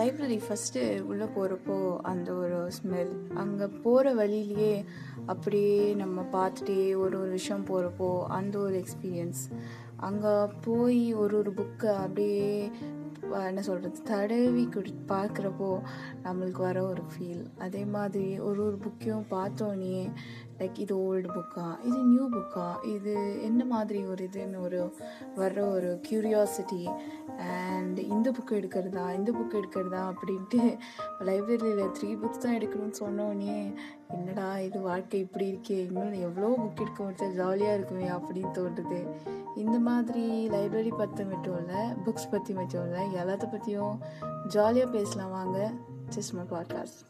Library first உள்ளே போகிறப்போ அந்த ஒரு ஸ்மெல் அங்கே போகிற வழியிலேயே அப்படியே நம்ம பார்த்துட்டே ஒரு ஒரு விஷயம் போகிறப்போ அந்த ஒரு எக்ஸ்பீரியன்ஸ் அங்கே போய் ஒரு ஒரு புக்கை அப்படியே என்ன சொல்கிறது தடவி குடி பார்க்குறப்போ நம்மளுக்கு வர ஒரு ஃபீல் அதே மாதிரி ஒரு ஒரு புக்கையும் பார்த்தோன்னே லைக் இது ஓல்டு புக்கா இது நியூ புக்கா இது என்ன மாதிரி ஒரு இதுன்னு ஒரு வர்ற ஒரு க்யூரியாசிட்டி அண்ட் இந்த புக்கு எடுக்கிறதா? இந்த புக்கு எடுக்கிறதா? அப்படின்ட்டு லைப்ரரியில் த்ரீ புக்ஸ் தான் எடுக்கணும்னு சொன்னோடனே என்னடா இது வாழ்க்கை இப்படி இருக்கே? இன்னும் எவ்வளோ புக் எடுக்க முடிச்சா ஜாலியாக இருக்குமே அப்படின்னு தோன்றுது இந்த மாதிரி லைப்ரரி பற்றி மட்டும் இல்லை புக்ஸ் பற்றி மட்டும் இல்லை எல்லாத்த பற்றியும் ஜாலியாக பேசலாம் வாங்க. Just my podcast